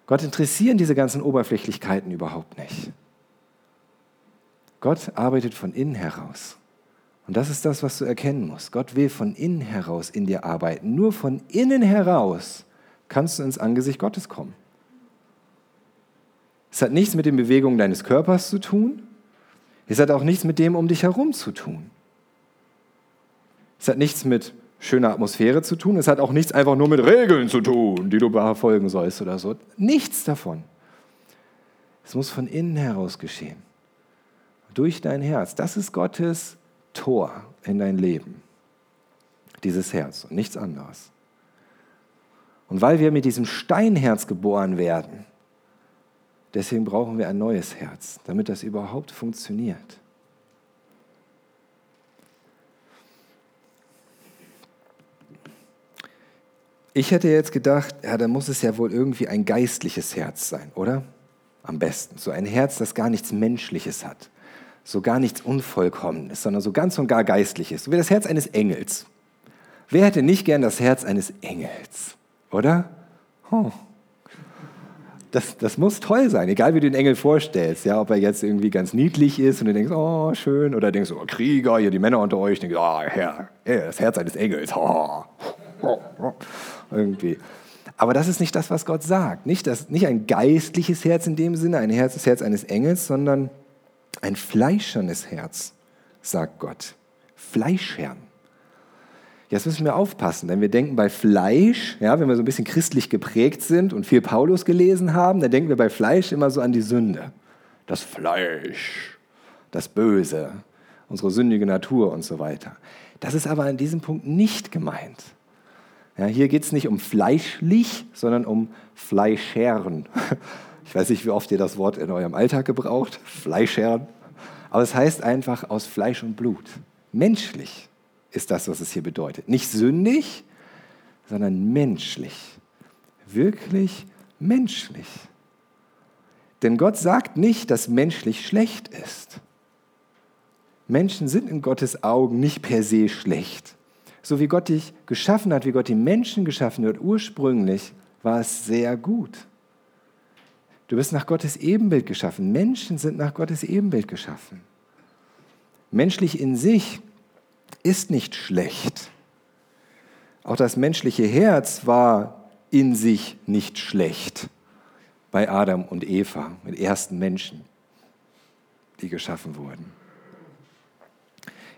Gott interessieren diese ganzen Oberflächlichkeiten überhaupt nicht. Gott arbeitet von innen heraus. Und das ist das, was du erkennen musst. Gott will von innen heraus in dir arbeiten. Nur von innen heraus kannst du ins Angesicht Gottes kommen. Es hat nichts mit den Bewegungen deines Körpers zu tun. Es hat auch nichts mit dem um dich herum zu tun. Es hat nichts mit schöner Atmosphäre zu tun. Es hat auch nichts einfach nur mit Regeln zu tun, die du befolgen sollst oder so. Nichts davon. Es muss von innen heraus geschehen. Durch dein Herz. Das ist Gottes Tor in dein Leben. Dieses Herz und nichts anderes. Und weil wir mit diesem Steinherz geboren werden, deswegen brauchen wir ein neues Herz, damit das überhaupt funktioniert. Ich hätte jetzt gedacht, ja, da muss es ja wohl irgendwie ein geistliches Herz sein, oder? Am besten. So ein Herz, das gar nichts Menschliches hat. So gar nichts Unvollkommenes, sondern so ganz und gar Geistliches. So wie das Herz eines Engels. Wer hätte nicht gern das Herz eines Engels, oder? Oh. Das, das muss toll sein, egal wie du den Engel vorstellst. Ja, ob er jetzt irgendwie ganz niedlich ist und du denkst, oh, schön, oder denkst, oh, Krieger, hier die Männer unter euch, denkst, oh, Herr, das Herz eines Engels. Oh irgendwie. Aber das ist nicht das, was Gott sagt. Nicht, das, nicht ein geistliches Herz in dem Sinne, ein Herz, das Herz eines Engels, sondern ein fleischernes Herz, sagt Gott. Fleischherrn. Jetzt müssen wir aufpassen, denn wir denken bei Fleisch, ja, wenn wir so ein bisschen christlich geprägt sind und viel Paulus gelesen haben, dann denken wir bei Fleisch immer so an die Sünde. Das Fleisch, das Böse, unsere sündige Natur und so weiter. Das ist aber an diesem Punkt nicht gemeint. Ja, hier geht es nicht um fleischlich, sondern um Fleischherren. Ich weiß nicht, wie oft ihr das Wort in eurem Alltag gebraucht, Fleischherren. Aber es heißt einfach aus Fleisch und Blut. Menschlich ist das, was es hier bedeutet. Nicht sündig, sondern menschlich. Wirklich menschlich. Denn Gott sagt nicht, dass menschlich schlecht ist. Menschen sind in Gottes Augen nicht per se schlecht. So wie Gott dich geschaffen hat, wie Gott die Menschen geschaffen hat, ursprünglich war es sehr gut. Du bist nach Gottes Ebenbild geschaffen. Menschen sind nach Gottes Ebenbild geschaffen. Menschlich in sich ist nicht schlecht. Auch das menschliche Herz war in sich nicht schlecht bei Adam und Eva, mit ersten Menschen, die geschaffen wurden.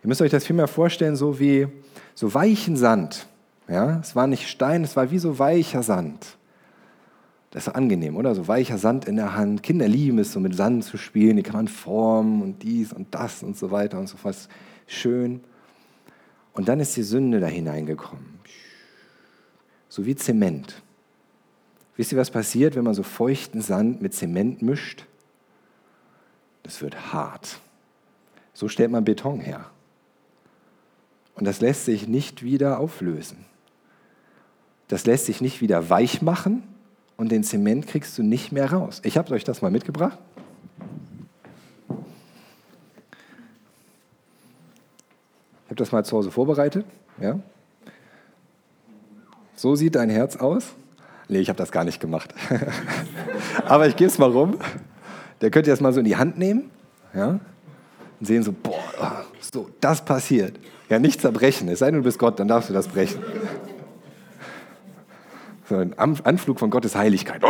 Ihr müsst euch das vielmehr vorstellen, so wie so weichen Sand. Ja, es war nicht Stein, es war wie so weicher Sand. Das ist angenehm, oder? So weicher Sand in der Hand. Kinder lieben es, so mit Sand zu spielen. Die kann man formen und dies und das und so weiter und so fort. Schön. Und dann ist die Sünde da hineingekommen. So wie Zement. Wisst ihr, was passiert, wenn man so feuchten Sand mit Zement mischt? Das wird hart. So stellt man Beton her. Und das lässt sich nicht wieder auflösen. Das lässt sich nicht wieder weich machen und den Zement kriegst du nicht mehr raus. Ich habe euch das mal mitgebracht. Ich habe das mal zu Hause vorbereitet. Ja? So sieht dein Herz aus. Nee, ich habe das gar nicht gemacht. Aber ich gebe es mal rum. Der könnt ihr das mal so in die Hand nehmen. Ja? Und sehen so, boah, so, das passiert. Ja, nicht zerbrechen. Es sei denn, du bist Gott, dann darfst du das brechen so ein Anflug von Gottes Heiligkeit.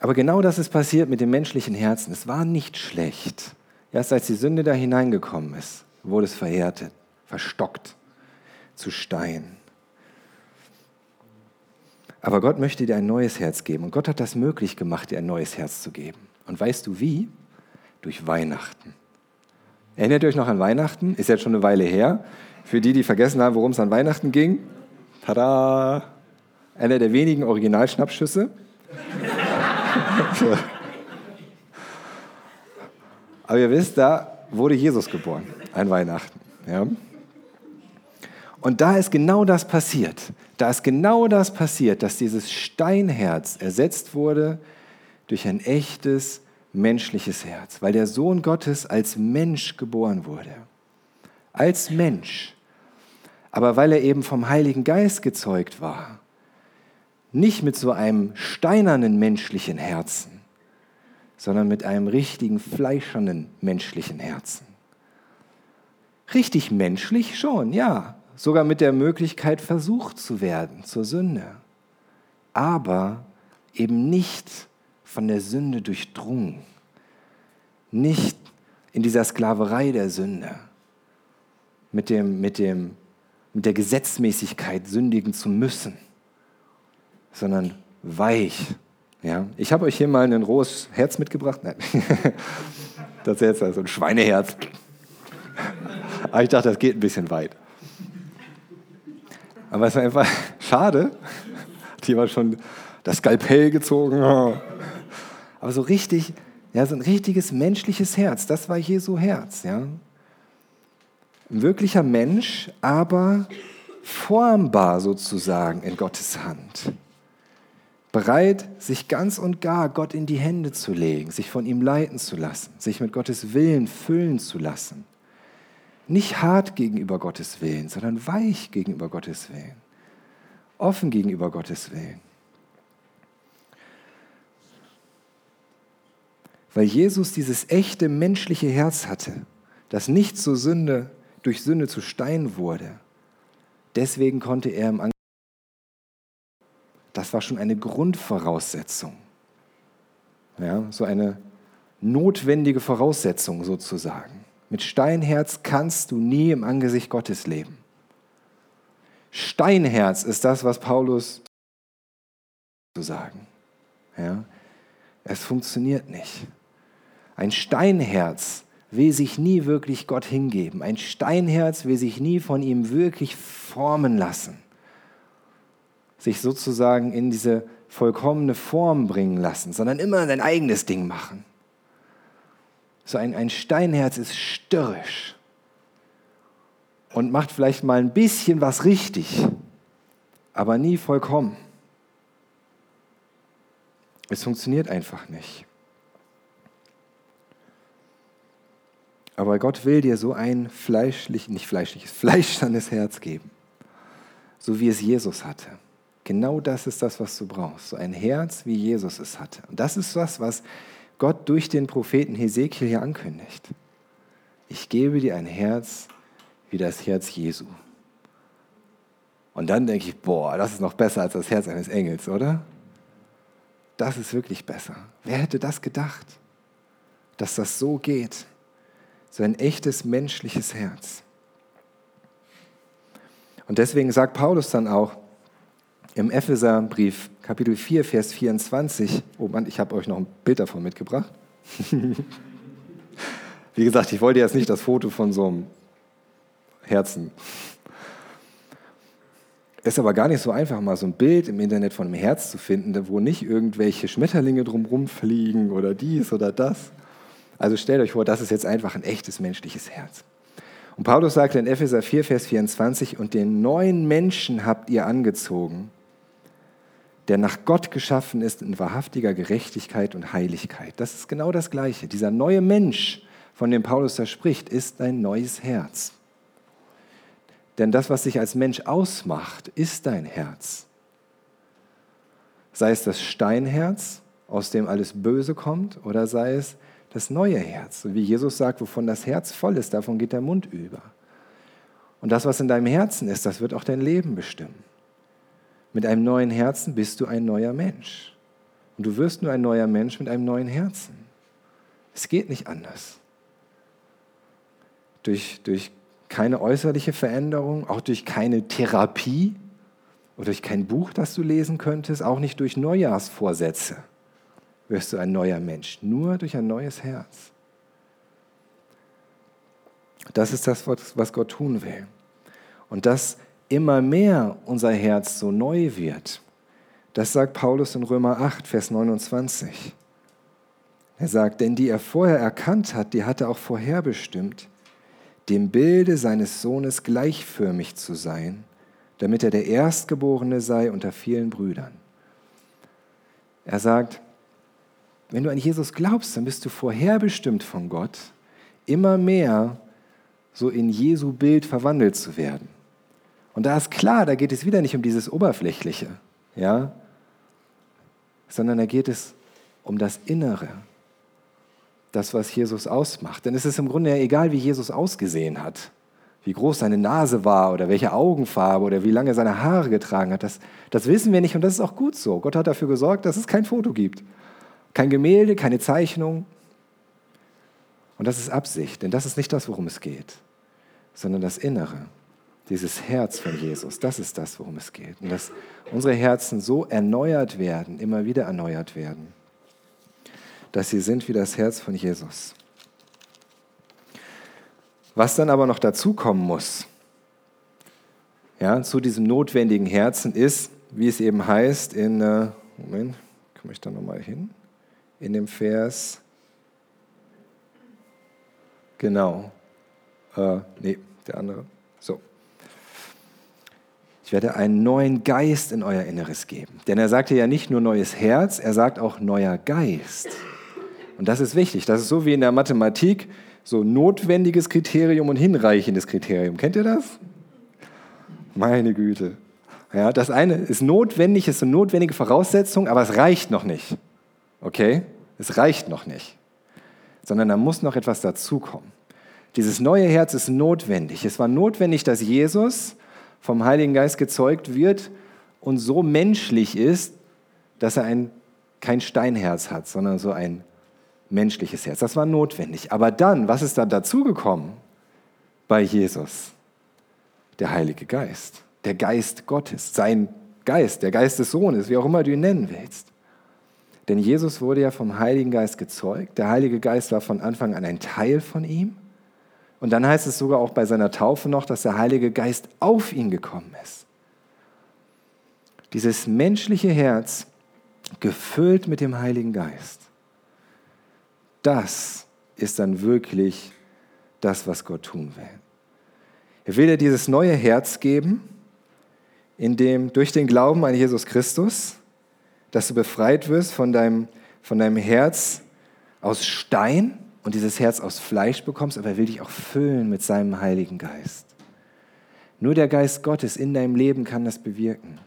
Aber genau das ist passiert mit dem menschlichen Herzen. Es war nicht schlecht. Erst als die Sünde da hineingekommen ist, wurde es verhärtet, verstockt, zu Stein. Aber Gott möchte dir ein neues Herz geben. Und Gott hat das möglich gemacht, dir ein neues Herz zu geben. Und weißt du wie? Durch Weihnachten. Erinnert ihr euch noch an Weihnachten? Ist jetzt schon eine Weile her. Für die, die vergessen haben, worum es an Weihnachten ging, tada, einer der wenigen Originalschnappschüsse. Aber ihr wisst, da wurde Jesus geboren, ein Weihnachten. Ja? Und da ist genau das passiert. Da ist genau das passiert, dass dieses Steinherz ersetzt wurde durch ein echtes menschliches Herz, weil der Sohn Gottes als Mensch geboren wurde. Als Mensch aber weil er eben vom Heiligen Geist gezeugt war. Nicht mit so einem steinernen menschlichen Herzen, sondern mit einem richtigen fleischernen menschlichen Herzen. Richtig menschlich schon, ja, sogar mit der Möglichkeit versucht zu werden zur Sünde, aber eben nicht von der Sünde durchdrungen, nicht in dieser Sklaverei der Sünde, mit dem, mit dem mit der Gesetzmäßigkeit sündigen zu müssen, sondern weich. Ja? Ich habe euch hier mal ein rohes Herz mitgebracht. Nein, das ist jetzt also ein Schweineherz. Aber ich dachte, das geht ein bisschen weit. Aber es war einfach schade. Die war schon das Skalpell gezogen. Aber so richtig, ja, so ein richtiges menschliches Herz, das war Jesu Herz. Ja? Ein wirklicher Mensch, aber formbar sozusagen in Gottes Hand. Bereit, sich ganz und gar Gott in die Hände zu legen, sich von ihm leiten zu lassen, sich mit Gottes Willen füllen zu lassen. Nicht hart gegenüber Gottes Willen, sondern weich gegenüber Gottes Willen. Offen gegenüber Gottes Willen. Weil Jesus dieses echte menschliche Herz hatte, das nicht zur Sünde durch Sünde zu Stein wurde. Deswegen konnte er im Angesicht. Das war schon eine Grundvoraussetzung. Ja, so eine notwendige Voraussetzung sozusagen. Mit Steinherz kannst du nie im Angesicht Gottes leben. Steinherz ist das, was Paulus zu sagen. Ja, es funktioniert nicht. Ein Steinherz will sich nie wirklich Gott hingeben. Ein Steinherz will sich nie von ihm wirklich formen lassen. Sich sozusagen in diese vollkommene Form bringen lassen, sondern immer sein eigenes Ding machen. So ein, ein Steinherz ist störrisch und macht vielleicht mal ein bisschen was richtig, aber nie vollkommen. Es funktioniert einfach nicht. Aber Gott will dir so ein fleischlich, nicht fleischliches, fleischsternes Herz geben, so wie es Jesus hatte. Genau das ist das, was du brauchst. So ein Herz, wie Jesus es hatte. Und das ist das, was Gott durch den Propheten Hesekiel hier ankündigt. Ich gebe dir ein Herz wie das Herz Jesu. Und dann denke ich, boah, das ist noch besser als das Herz eines Engels, oder? Das ist wirklich besser. Wer hätte das gedacht, dass das so geht? So ein echtes menschliches Herz. Und deswegen sagt Paulus dann auch im Epheserbrief, Kapitel 4, Vers 24, oh Mann, ich habe euch noch ein Bild davon mitgebracht. Wie gesagt, ich wollte jetzt nicht das Foto von so einem Herzen. Ist aber gar nicht so einfach, mal so ein Bild im Internet von einem Herz zu finden, wo nicht irgendwelche Schmetterlinge drumherum fliegen oder dies oder das. Also stellt euch vor, das ist jetzt einfach ein echtes menschliches Herz. Und Paulus sagte in Epheser 4, Vers 24, und den neuen Menschen habt ihr angezogen, der nach Gott geschaffen ist in wahrhaftiger Gerechtigkeit und Heiligkeit. Das ist genau das Gleiche. Dieser neue Mensch, von dem Paulus da spricht, ist ein neues Herz. Denn das, was sich als Mensch ausmacht, ist dein Herz. Sei es das Steinherz, aus dem alles Böse kommt, oder sei es das neue Herz. Und wie Jesus sagt, wovon das Herz voll ist, davon geht der Mund über. Und das, was in deinem Herzen ist, das wird auch dein Leben bestimmen. Mit einem neuen Herzen bist du ein neuer Mensch. Und du wirst nur ein neuer Mensch mit einem neuen Herzen. Es geht nicht anders. Durch, durch keine äußerliche Veränderung, auch durch keine Therapie oder durch kein Buch, das du lesen könntest, auch nicht durch Neujahrsvorsätze wirst du ein neuer Mensch, nur durch ein neues Herz. Das ist das, was Gott tun will. Und dass immer mehr unser Herz so neu wird, das sagt Paulus in Römer 8, Vers 29. Er sagt, denn die er vorher erkannt hat, die hat er auch vorherbestimmt, dem Bilde seines Sohnes gleichförmig zu sein, damit er der Erstgeborene sei unter vielen Brüdern. Er sagt, wenn du an Jesus glaubst, dann bist du vorherbestimmt von Gott, immer mehr so in Jesu Bild verwandelt zu werden. Und da ist klar, da geht es wieder nicht um dieses Oberflächliche, ja, sondern da geht es um das Innere, das, was Jesus ausmacht. Denn es ist im Grunde ja egal, wie Jesus ausgesehen hat, wie groß seine Nase war oder welche Augenfarbe oder wie lange seine Haare getragen hat. Das, das wissen wir nicht und das ist auch gut so. Gott hat dafür gesorgt, dass es kein Foto gibt. Kein Gemälde, keine Zeichnung. Und das ist Absicht, denn das ist nicht das, worum es geht, sondern das Innere, dieses Herz von Jesus. Das ist das, worum es geht. Und dass unsere Herzen so erneuert werden, immer wieder erneuert werden, dass sie sind wie das Herz von Jesus. Was dann aber noch dazu kommen muss, ja, zu diesem notwendigen Herzen ist, wie es eben heißt in, äh, Moment, komme ich da nochmal hin? In dem Vers. Genau. Äh, nee, der andere. So. Ich werde einen neuen Geist in euer Inneres geben. Denn er sagte ja nicht nur neues Herz, er sagt auch neuer Geist. Und das ist wichtig. Das ist so wie in der Mathematik so notwendiges Kriterium und hinreichendes Kriterium. Kennt ihr das? Meine Güte. Ja, das eine ist notwendig, ist eine notwendige Voraussetzung, aber es reicht noch nicht. Okay? Es reicht noch nicht, sondern da muss noch etwas dazukommen. Dieses neue Herz ist notwendig. Es war notwendig, dass Jesus vom Heiligen Geist gezeugt wird und so menschlich ist, dass er ein, kein Steinherz hat, sondern so ein menschliches Herz. Das war notwendig. Aber dann, was ist da dazugekommen bei Jesus? Der Heilige Geist, der Geist Gottes, sein Geist, der Geist des Sohnes, wie auch immer du ihn nennen willst. Denn Jesus wurde ja vom Heiligen Geist gezeugt. Der Heilige Geist war von Anfang an ein Teil von ihm. Und dann heißt es sogar auch bei seiner Taufe noch, dass der Heilige Geist auf ihn gekommen ist. Dieses menschliche Herz gefüllt mit dem Heiligen Geist. Das ist dann wirklich das, was Gott tun will. Er will dir dieses neue Herz geben, in dem durch den Glauben an Jesus Christus, dass du befreit wirst von deinem, von deinem Herz aus Stein und dieses Herz aus Fleisch bekommst, aber er will dich auch füllen mit seinem Heiligen Geist. Nur der Geist Gottes in deinem Leben kann das bewirken.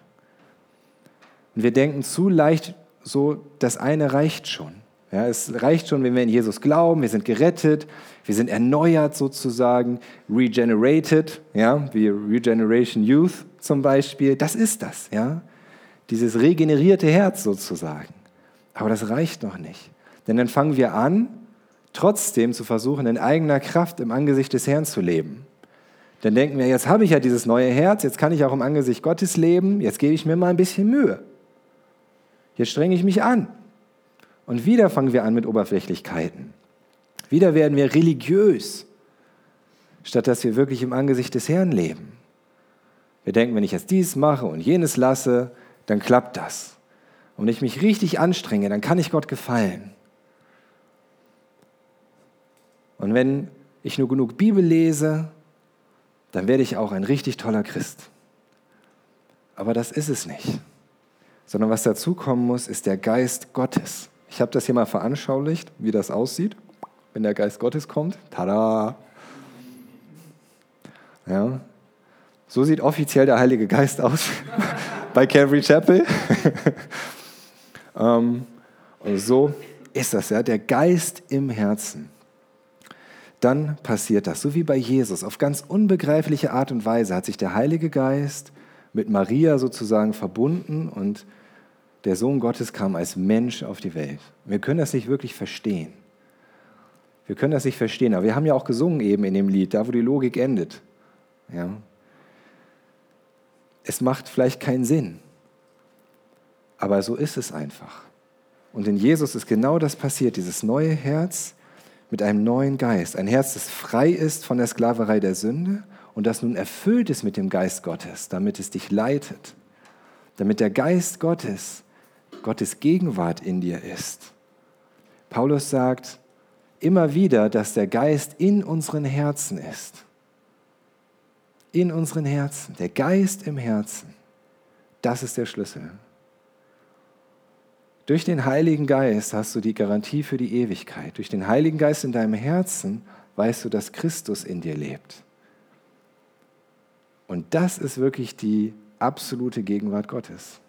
Und wir denken zu leicht so, das eine reicht schon. Ja, es reicht schon, wenn wir in Jesus glauben, wir sind gerettet, wir sind erneuert sozusagen, regenerated, ja, wie Regeneration Youth zum Beispiel. Das ist das, ja, dieses regenerierte Herz sozusagen. Aber das reicht noch nicht. Denn dann fangen wir an, trotzdem zu versuchen, in eigener Kraft im Angesicht des Herrn zu leben. Dann denken wir, jetzt habe ich ja dieses neue Herz, jetzt kann ich auch im Angesicht Gottes leben, jetzt gebe ich mir mal ein bisschen Mühe. Jetzt strenge ich mich an. Und wieder fangen wir an mit Oberflächlichkeiten. Wieder werden wir religiös, statt dass wir wirklich im Angesicht des Herrn leben. Wir denken, wenn ich jetzt dies mache und jenes lasse, dann klappt das. Und wenn ich mich richtig anstrenge, dann kann ich Gott gefallen. Und wenn ich nur genug Bibel lese, dann werde ich auch ein richtig toller Christ. Aber das ist es nicht sondern was dazukommen muss, ist der Geist Gottes. Ich habe das hier mal veranschaulicht, wie das aussieht, wenn der Geist Gottes kommt. Tada! Ja. So sieht offiziell der Heilige Geist aus bei Calvary Chapel. ähm, und so ist das, ja, der Geist im Herzen. Dann passiert das, so wie bei Jesus, auf ganz unbegreifliche Art und Weise hat sich der Heilige Geist mit Maria sozusagen verbunden und der Sohn Gottes kam als Mensch auf die Welt. Wir können das nicht wirklich verstehen. Wir können das nicht verstehen, aber wir haben ja auch gesungen eben in dem Lied, da wo die Logik endet. Ja. Es macht vielleicht keinen Sinn, aber so ist es einfach. Und in Jesus ist genau das passiert, dieses neue Herz mit einem neuen Geist. Ein Herz, das frei ist von der Sklaverei der Sünde und das nun erfüllt ist mit dem Geist Gottes, damit es dich leitet. Damit der Geist Gottes Gottes Gegenwart in dir ist. Paulus sagt immer wieder, dass der Geist in unseren Herzen ist. In unseren Herzen. Der Geist im Herzen. Das ist der Schlüssel. Durch den Heiligen Geist hast du die Garantie für die Ewigkeit. Durch den Heiligen Geist in deinem Herzen weißt du, dass Christus in dir lebt. Und das ist wirklich die absolute Gegenwart Gottes.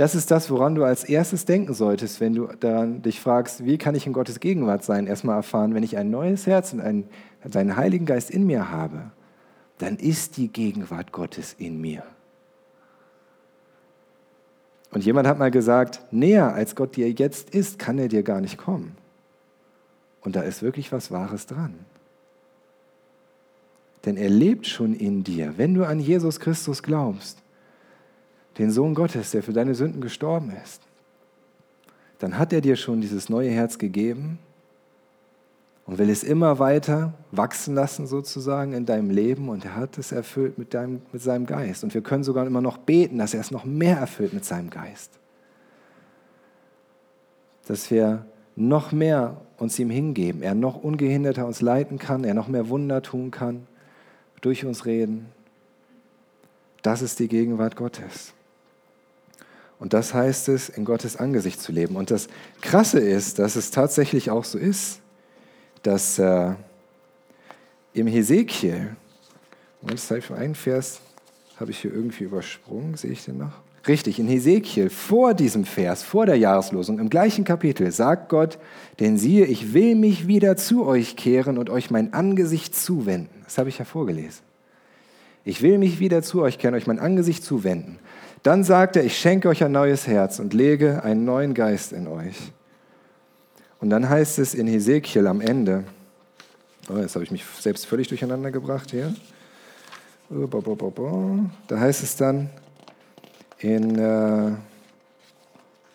Das ist das, woran du als erstes denken solltest, wenn du daran dich fragst, wie kann ich in Gottes Gegenwart sein? Erstmal erfahren, wenn ich ein neues Herz und einen, seinen Heiligen Geist in mir habe, dann ist die Gegenwart Gottes in mir. Und jemand hat mal gesagt, näher als Gott dir jetzt ist, kann er dir gar nicht kommen. Und da ist wirklich was Wahres dran. Denn er lebt schon in dir, wenn du an Jesus Christus glaubst den Sohn Gottes, der für deine Sünden gestorben ist, dann hat er dir schon dieses neue Herz gegeben und will es immer weiter wachsen lassen sozusagen in deinem Leben und er hat es erfüllt mit, deinem, mit seinem Geist. Und wir können sogar immer noch beten, dass er es noch mehr erfüllt mit seinem Geist. Dass wir noch mehr uns ihm hingeben, er noch ungehinderter uns leiten kann, er noch mehr Wunder tun kann, durch uns reden. Das ist die Gegenwart Gottes. Und das heißt es, in Gottes Angesicht zu leben. Und das Krasse ist, dass es tatsächlich auch so ist, dass äh, im Hesekiel, und das habe ich einen Vers, habe ich hier irgendwie übersprungen, sehe ich den noch? Richtig, in Hesekiel, vor diesem Vers, vor der Jahreslosung, im gleichen Kapitel, sagt Gott, denn siehe, ich will mich wieder zu euch kehren und euch mein Angesicht zuwenden. Das habe ich ja vorgelesen. Ich will mich wieder zu euch kehren, euch mein Angesicht zuwenden. Dann sagt er, ich schenke euch ein neues Herz und lege einen neuen Geist in euch. Und dann heißt es in Hesekiel am Ende, oh, jetzt habe ich mich selbst völlig durcheinander gebracht hier. Oh, da heißt es dann in, äh,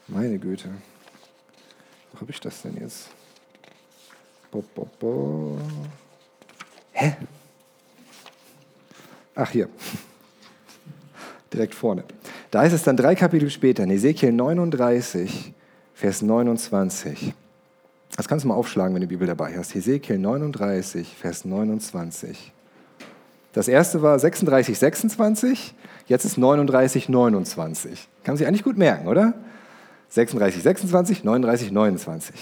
Meine Güte. Wo habe ich das denn jetzt? Hä? Ach, hier. Direkt vorne. Da ist es dann drei Kapitel später, in Ezekiel 39, Vers 29. Das kannst du mal aufschlagen, wenn du die Bibel dabei hast. Ezekiel 39, Vers 29. Das erste war 36, 26, jetzt ist 39, 29. Kann man sich eigentlich gut merken, oder? 36, 26, 39, 29.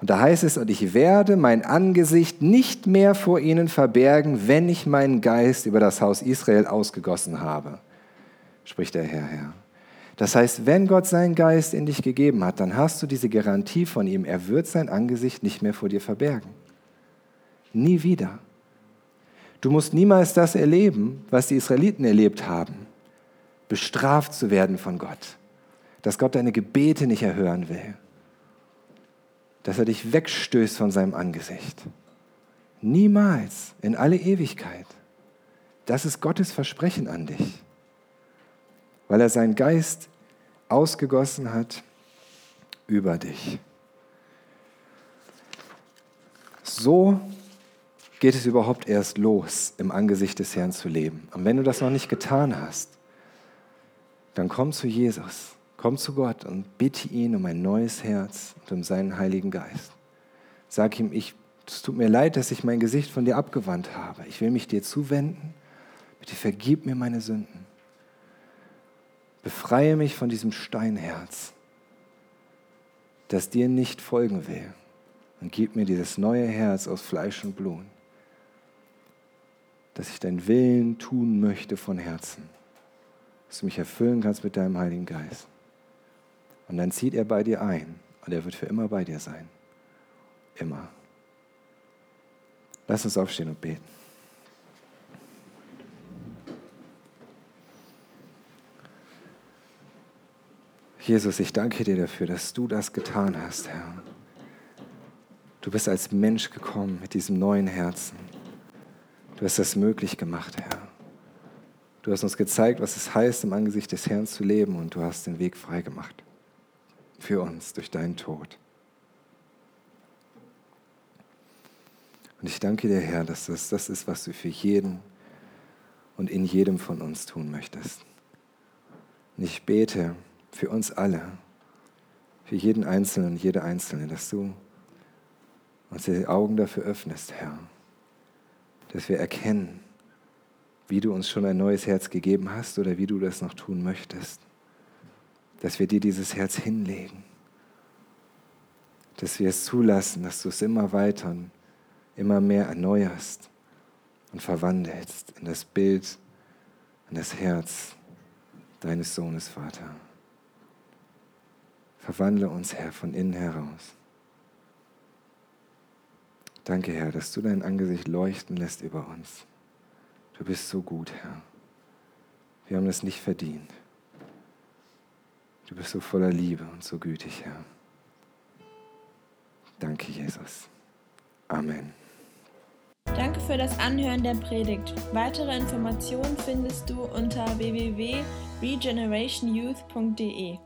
Und da heißt es, und ich werde mein Angesicht nicht mehr vor ihnen verbergen, wenn ich meinen Geist über das Haus Israel ausgegossen habe, spricht der Herr, Herr. Das heißt, wenn Gott seinen Geist in dich gegeben hat, dann hast du diese Garantie von ihm, er wird sein Angesicht nicht mehr vor dir verbergen. Nie wieder. Du musst niemals das erleben, was die Israeliten erlebt haben, bestraft zu werden von Gott, dass Gott deine Gebete nicht erhören will, dass er dich wegstößt von seinem Angesicht. Niemals, in alle Ewigkeit. Das ist Gottes Versprechen an dich, weil er seinen Geist ausgegossen hat über dich. So geht es überhaupt erst los, im Angesicht des Herrn zu leben. Und wenn du das noch nicht getan hast, dann komm zu Jesus, komm zu Gott und bitte ihn um ein neues Herz und um seinen Heiligen Geist. Sag ihm, ich, es tut mir leid, dass ich mein Gesicht von dir abgewandt habe. Ich will mich dir zuwenden. Bitte vergib mir meine Sünden. Befreie mich von diesem Steinherz, das dir nicht folgen will. Und gib mir dieses neue Herz aus Fleisch und Blut dass ich deinen Willen tun möchte von Herzen. Dass du mich erfüllen kannst mit deinem Heiligen Geist. Und dann zieht er bei dir ein und er wird für immer bei dir sein. Immer. Lass uns aufstehen und beten. Jesus, ich danke dir dafür, dass du das getan hast, Herr. Du bist als Mensch gekommen mit diesem neuen Herzen. Du hast das möglich gemacht, Herr. Du hast uns gezeigt, was es heißt, im Angesicht des Herrn zu leben und du hast den Weg frei gemacht für uns durch deinen Tod. Und ich danke dir, Herr, dass das das ist, was du für jeden und in jedem von uns tun möchtest. Und ich bete für uns alle, für jeden Einzelnen und jede Einzelne, dass du uns die Augen dafür öffnest, Herr dass wir erkennen, wie du uns schon ein neues Herz gegeben hast oder wie du das noch tun möchtest. Dass wir dir dieses Herz hinlegen. Dass wir es zulassen, dass du es immer weiter und immer mehr erneuerst und verwandelst in das Bild, in das Herz deines Sohnes, Vater. Verwandle uns, Herr, von innen heraus. Danke, Herr, dass du dein Angesicht leuchten lässt über uns. Du bist so gut, Herr. Wir haben es nicht verdient. Du bist so voller Liebe und so gütig, Herr. Danke, Jesus. Amen. Danke für das Anhören der Predigt. Weitere Informationen findest du unter www.regenerationyouth.de.